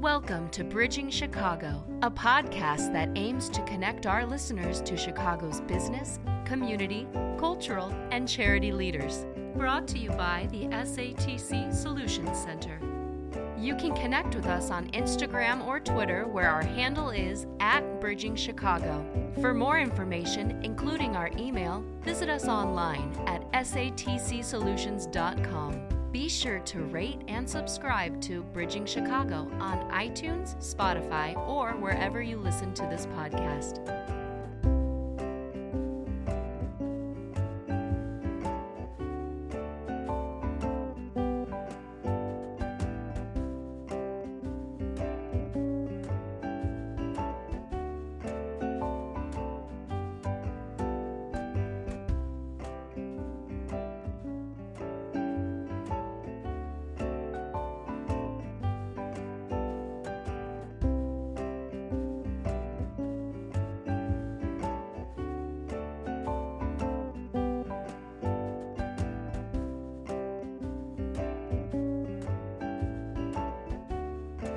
Welcome to Bridging Chicago, a podcast that aims to connect our listeners to Chicago's business, community, cultural, and charity leaders. Brought to you by the SATC Solutions Center. You can connect with us on Instagram or Twitter, where our handle is at Bridging Chicago. For more information, including our email, visit us online at satcsolutions.com. Be sure to rate and subscribe to Bridging Chicago on iTunes, Spotify, or wherever you listen to this podcast.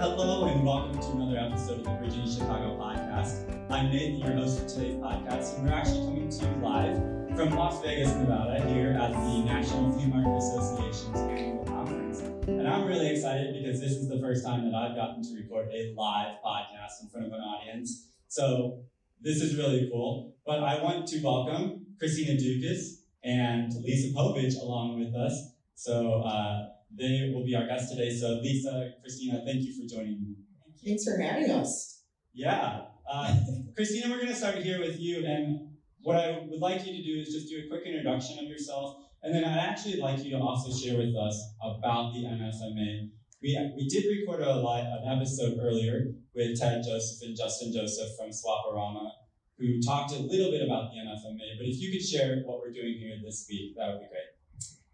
Hello and welcome to another episode of the Bridging Chicago podcast. I'm Nate, your host for today's podcast, and we're actually coming to you live from Las Vegas, Nevada, here at the National Flea Market Association's annual conference. And I'm really excited because this is the first time that I've gotten to record a live podcast in front of an audience. So this is really cool. But I want to welcome Christina Dukas and Lisa Povich along with us. So uh, they will be our guests today. So, Lisa, Christina, thank you for joining me. Thanks for having us. Yeah. Uh, Christina, we're going to start here with you. And what I would like you to do is just do a quick introduction of yourself. And then I'd actually like you to also share with us about the NFMA. We, we did record a live, an episode earlier with Ted Joseph and Justin Joseph from Swap-O-Rama, who talked a little bit about the NFMA. But if you could share what we're doing here this week, that would be great.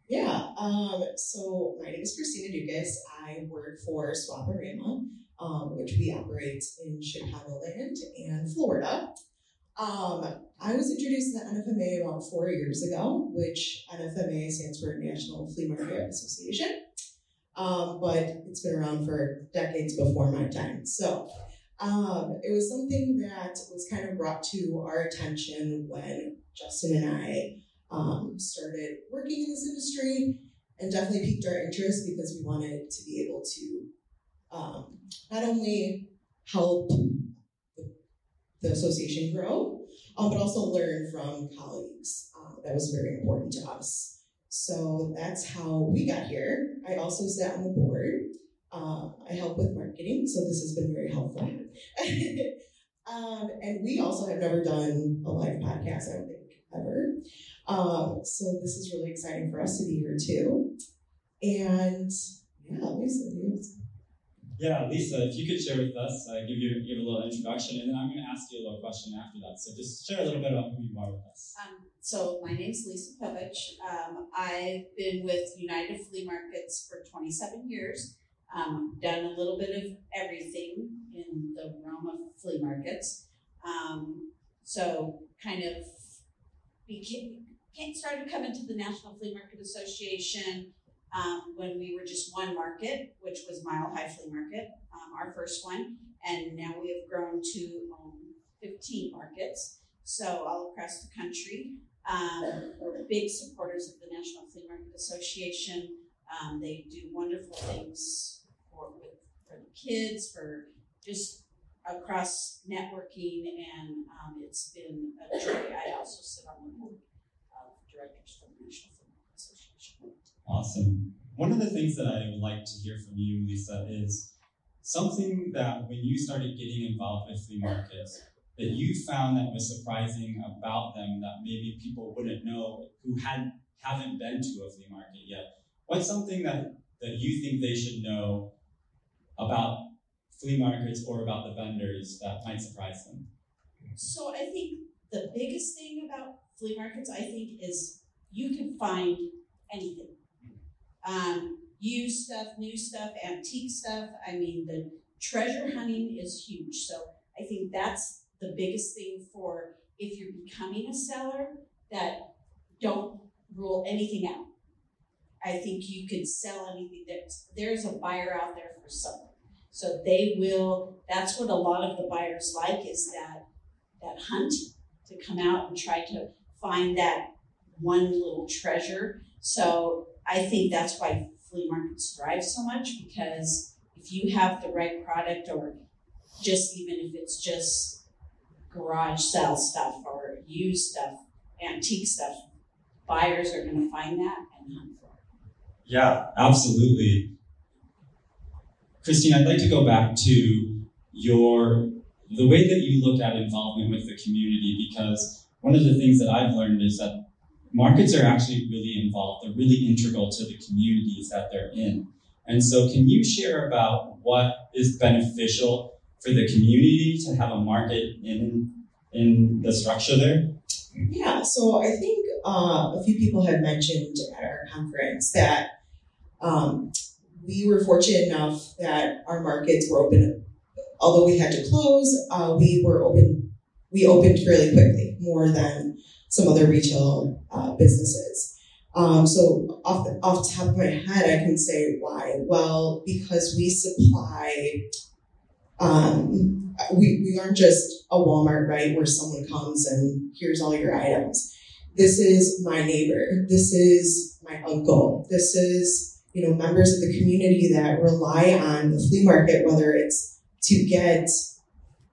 Yeah, um, so my name is Christina Dukas. I work for Swap-O-Rama, um, which we operate in Chicagoland and Florida. Um, I was introduced to the NFMA about four years ago, which NFMA stands for National Flea Market Association. Um, but it's been around for decades before my time. So um, it was something that was kind of brought to our attention when Justin and I um, started working in this industry and definitely piqued our interest because we wanted to be able to um, not only help the association grow, um, but also learn from colleagues. Uh, that was very important to us. So that's how we got here. I also sat on the board. Uh, I help with marketing, so this has been very helpful. um, and we also have never done a live podcast, I don't think, ever. Um, so this is really exciting for us to be here too. And yeah, Lisa, yeah, Lisa, if you could share with us, uh, give you give a little introduction, and then I'm going to ask you a little question after that. So just share a little bit about who you are with us. Um, so my name is Lisa Povich. Um, I've been with United Flea Markets for 27 years. Um, done a little bit of everything in the realm of flea markets. Um, so kind of became started coming to the National Flea Market Association um, when we were just one market, which was Mile High Flea Market, um, our first one, and now we have grown to um, 15 markets, so all across the country. Um, we're big supporters of the National Flea Market Association. Um, they do wonderful things for, with, for the kids, for just across networking, and um, it's been a joy. I also sit on the board of directors for the National Market Association. Awesome. One of the things that I would like to hear from you, Lisa, is something that when you started getting involved with flea markets, that you found that was surprising about them that maybe people wouldn't know who had haven't been to a flea market yet. What's something that, that you think they should know about flea markets or about the vendors that might surprise them? So I think the biggest thing about flea markets, I think, is you can find anything. Um, used stuff, new stuff, antique stuff. I mean, the treasure hunting is huge. So I think that's the biggest thing for if you're becoming a seller that don't rule anything out. I think you can sell anything that there's a buyer out there for something. So they will, that's what a lot of the buyers like is that, that hunt to come out and try to find that one little treasure. So I think that's why flea markets thrive so much because if you have the right product or just even if it's just garage sale stuff or used stuff, antique stuff, buyers are going to find that and hunt for it. Yeah, absolutely. Christine, I'd like to go back to your the way that you look at involvement with the community because one of the things that I've learned is that markets are actually really involved. They're really integral to the communities that they're in. And so, can you share about what is beneficial for the community to have a market in in the structure there? Yeah, so I think uh, a few people had mentioned at our conference that um, we were fortunate enough that our markets were open. Although we had to close, uh, we were open. We opened fairly quickly, more than some other retail uh, businesses. Um, so off the, off the top of my head, I can say why. Well, because we supply. Um, we, we aren't just a Walmart, right, where someone comes and here's all your items. This is my neighbor. This is my uncle. This is, you know, members of the community that rely on the flea market, whether it's to get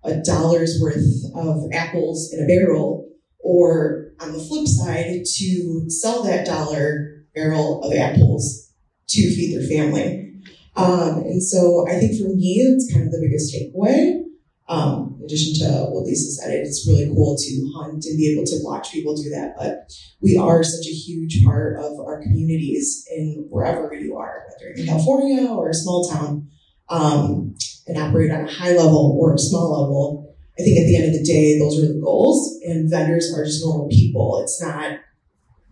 a dollar's worth of apples in a barrel or on the flip side to sell that dollar barrel of apples to feed their family. Um, and so I think for me, that's kind of the biggest takeaway. Um, in addition to what Lisa said, it's really cool to hunt and be able to watch people do that. But we are such a huge part of our communities in wherever you are, whether in California or a small town, um, and operate on a high level or a small level. I think at the end of the day, those are the goals, and vendors are just normal people. It's not.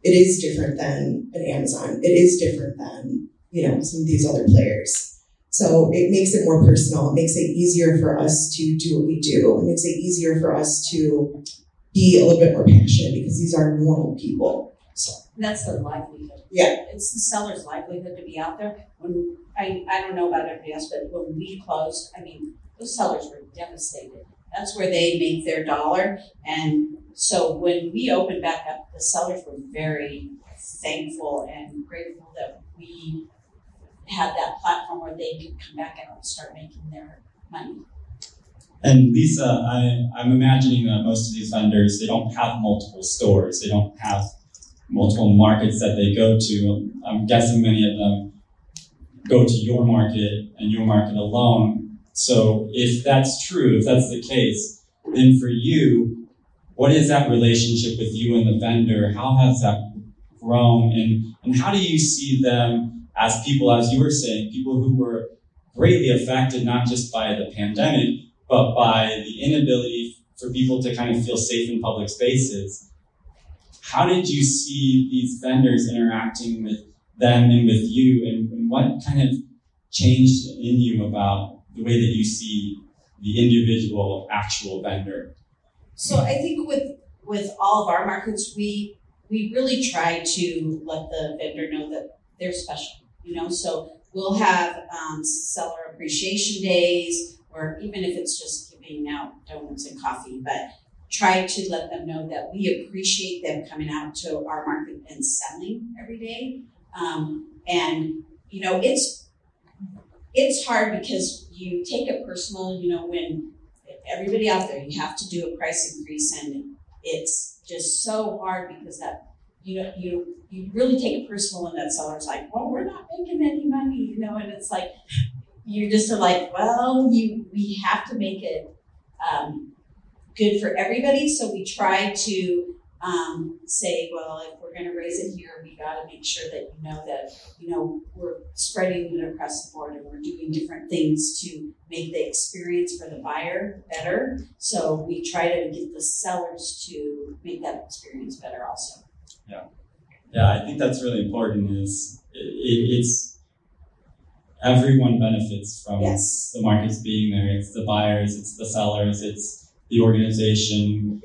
It is different than an Amazon. It is different than you know some of these other players. So it makes it more personal. It makes it easier for us to do what we do. It makes it easier for us to be a little bit more passionate because these are normal people. So that's the livelihood. Yeah. It's the seller's livelihood to be out there. When I, I don't know about everybody else, but when we closed, I mean, those sellers were devastated. That's where they make their dollar. And so when we opened back up, the sellers were very thankful and grateful that we had that platform where they could come back and start making their money. And Lisa, I, I'm imagining that most of these vendors, they don't have multiple stores. They don't have multiple markets that they go to. I'm guessing many of them go to your market and your market alone. So if that's true, if that's the case, then for you, what is that relationship with you and the vendor? How has that grown? And, and how do you see them as people, as you were saying, people who were greatly affected not just by the pandemic, but by the inability for people to kind of feel safe in public spaces. How did you see these vendors interacting with them and with you, and, and what kind of changed in you about the way that you see the individual actual vendor? So I think with with all of our markets, we we really try to let the vendor know that they're special you know, so we'll have um, seller appreciation days, or even if it's just giving out donuts and coffee, but try to let them know that we appreciate them coming out to our market and selling every day. Um, and you know, it's it's hard because you take it personal. You know, when everybody out there, you have to do a price increase, and it's just so hard because that you know, you you really take it personal when that seller's like, well, we're not making any money, you know, and it's like you're just like, well, you we have to make it um, good for everybody. So we try to um, say, well, if we're going to raise it here, we got to make sure that you know that you know we're spreading it across the board and we're doing different things to make the experience for the buyer better. So we try to get the sellers to make that experience better also. Yeah, yeah, I think that's really important. Is it, it, it's everyone benefits from yes. the markets being there. It's the buyers, it's the sellers, it's the organization.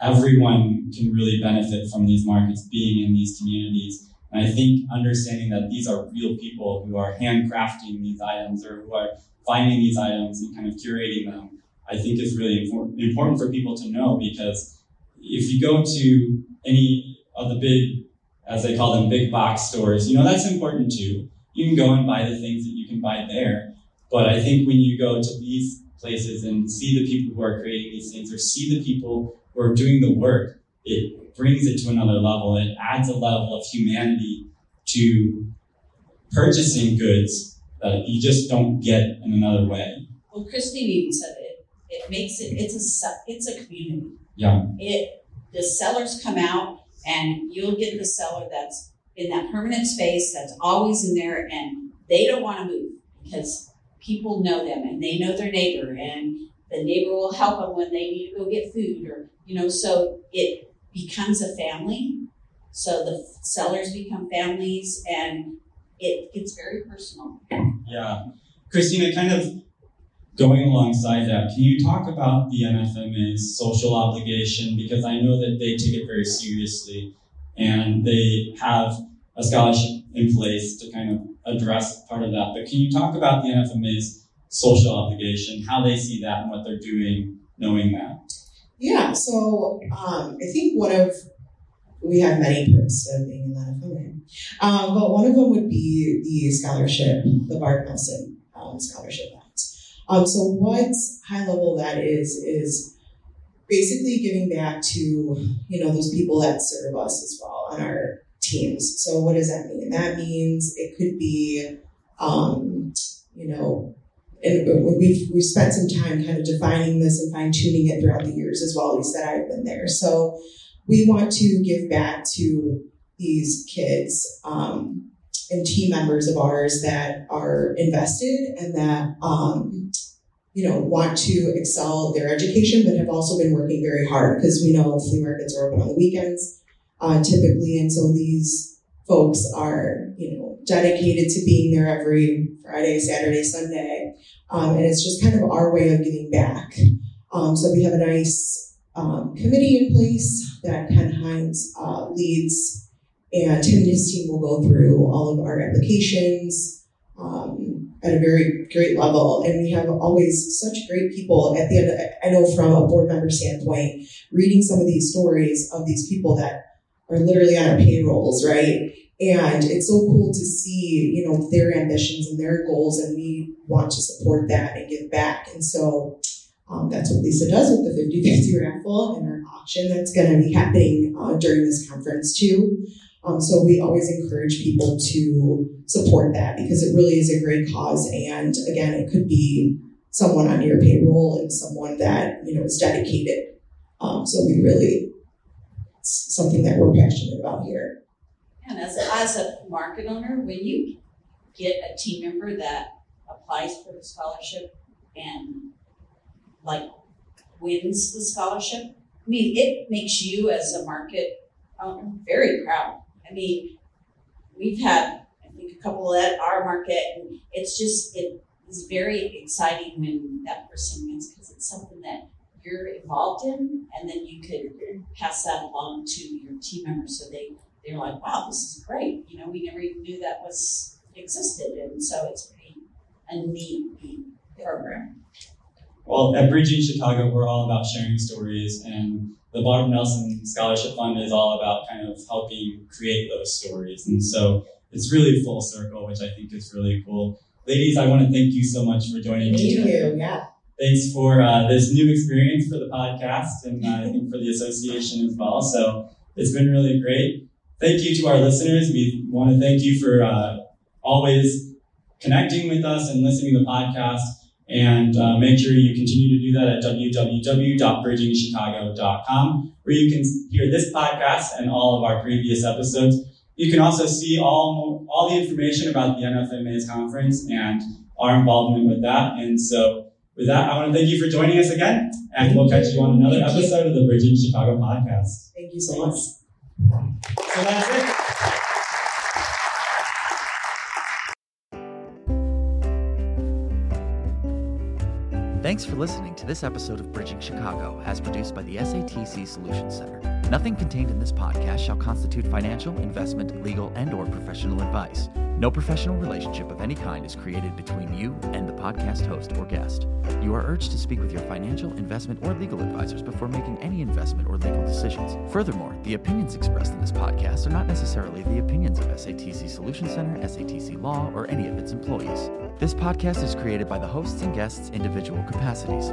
Everyone can really benefit from these markets being in these communities. And I think understanding that these are real people who are handcrafting these items or who are finding these items and kind of curating them, I think is really important for people to know because if you go to any of the big, as they call them, big box stores, you know, that's important too. You can go and buy the things that you can buy there. But I think when you go to these places and see the people who are creating these things or see the people who are doing the work, it brings it to another level. It adds a level of humanity to purchasing goods that you just don't get in another way. Well, Christine even said it. It makes it. It's a it's a community. Yeah. It the sellers come out and you'll get the seller that's in that permanent space that's always in there and they don't want to move because people know them and they know their neighbor and the neighbor will help them when they need to go get food or you know so it becomes a family. So the sellers become families and it gets very personal. Yeah. Christina kind of going alongside that can you talk about the nfma's social obligation because i know that they take it very seriously and they have a scholarship in place to kind of address part of that. But can you talk about the NFMA's social obligation, how they see that and what they're doing, knowing that? Yeah, so um, I think one of we have many perks of being in the NFMA, um, but one of them would be the scholarship, the Bart Nelson um, Scholarship. Um, so what high level that is is basically giving back to you know those people that serve us as well on our teams. So what does that mean? That means it could be, um, you know, and we've we've spent some time kind of defining this and fine tuning it throughout the years as well. At least that I've been there. So we want to give back to these kids um, and team members of ours that are invested and that um, you know want to excel their education, but have also been working very hard because we know flea markets are open on the weekends uh, typically. And so these folks are, you know, dedicated to being there every Friday, Saturday, Sunday. Um, and it's just kind of our way of giving back. Um, so we have a nice um, committee in place that Ken Hines uh, leads, and Tim and his team will go through all of our applications um, at a very great level. And we have always such great people at the end. I know from a board member standpoint, reading some of these stories of these people that are literally on our payrolls, right? And it's so cool to see, you know, their ambitions and their goals, and we want to support that and give back. And so um, that's what Lisa does with the 50-50 raffle and our auction that's going to be happening uh, during this conference too. Um, so we always encourage people to support that because it really is a great cause. And again, it could be someone on your payroll and someone that you know is dedicated. Um, so we really it's something that we're passionate about here. And as a, as a market owner, when you get a team member that applies for the scholarship and like wins the scholarship, I mean, it makes you as a market very proud. I mean, we've had, I think, a couple at our market, and it's just, it is very exciting when that person wins because it's something that you're involved in, and then you could pass that along to your team members so they they're like, wow, this is great. You know, we never even knew that was existed, and so it's pretty a neat, neat program. Well, at Bridging Chicago, we're all about sharing stories, and the Barbara Nelson Scholarship Fund is all about kind of helping create those stories. And so it's really full circle, which I think is really cool. Ladies, I want to thank you so much for joining me. Thank you. Yeah thanks for uh, this new experience for the podcast and uh, I think for the association as well. So it's been really great. Thank you to our listeners. We want to thank you for uh, always connecting with us and listening to the podcast. And uh, make sure you continue to do that at www.bridgingchicago.com, where you can hear this podcast and all of our previous episodes. You can also see all, all the information about the NFMA's conference and our involvement with that. And so with that, I want to thank you for joining us again, and we'll catch you on another thank episode you. of the Bridging Chicago podcast. Thank you so much. So that's it. Thanks for listening to this episode of Bridging Chicago, as produced by the SATC Solutions Center. Nothing contained in this podcast shall constitute financial, investment, legal, and or professional advice. No professional relationship of any kind is created between you and the podcast host or guest. You are urged to speak with your financial, investment, or legal advisors before making any investment or legal decisions. Furthermore, the opinions expressed in this podcast are not necessarily the opinions of SATC Solution Center, SATC Law, or any of its employees. This podcast is created by the hosts and guests' individual capacities.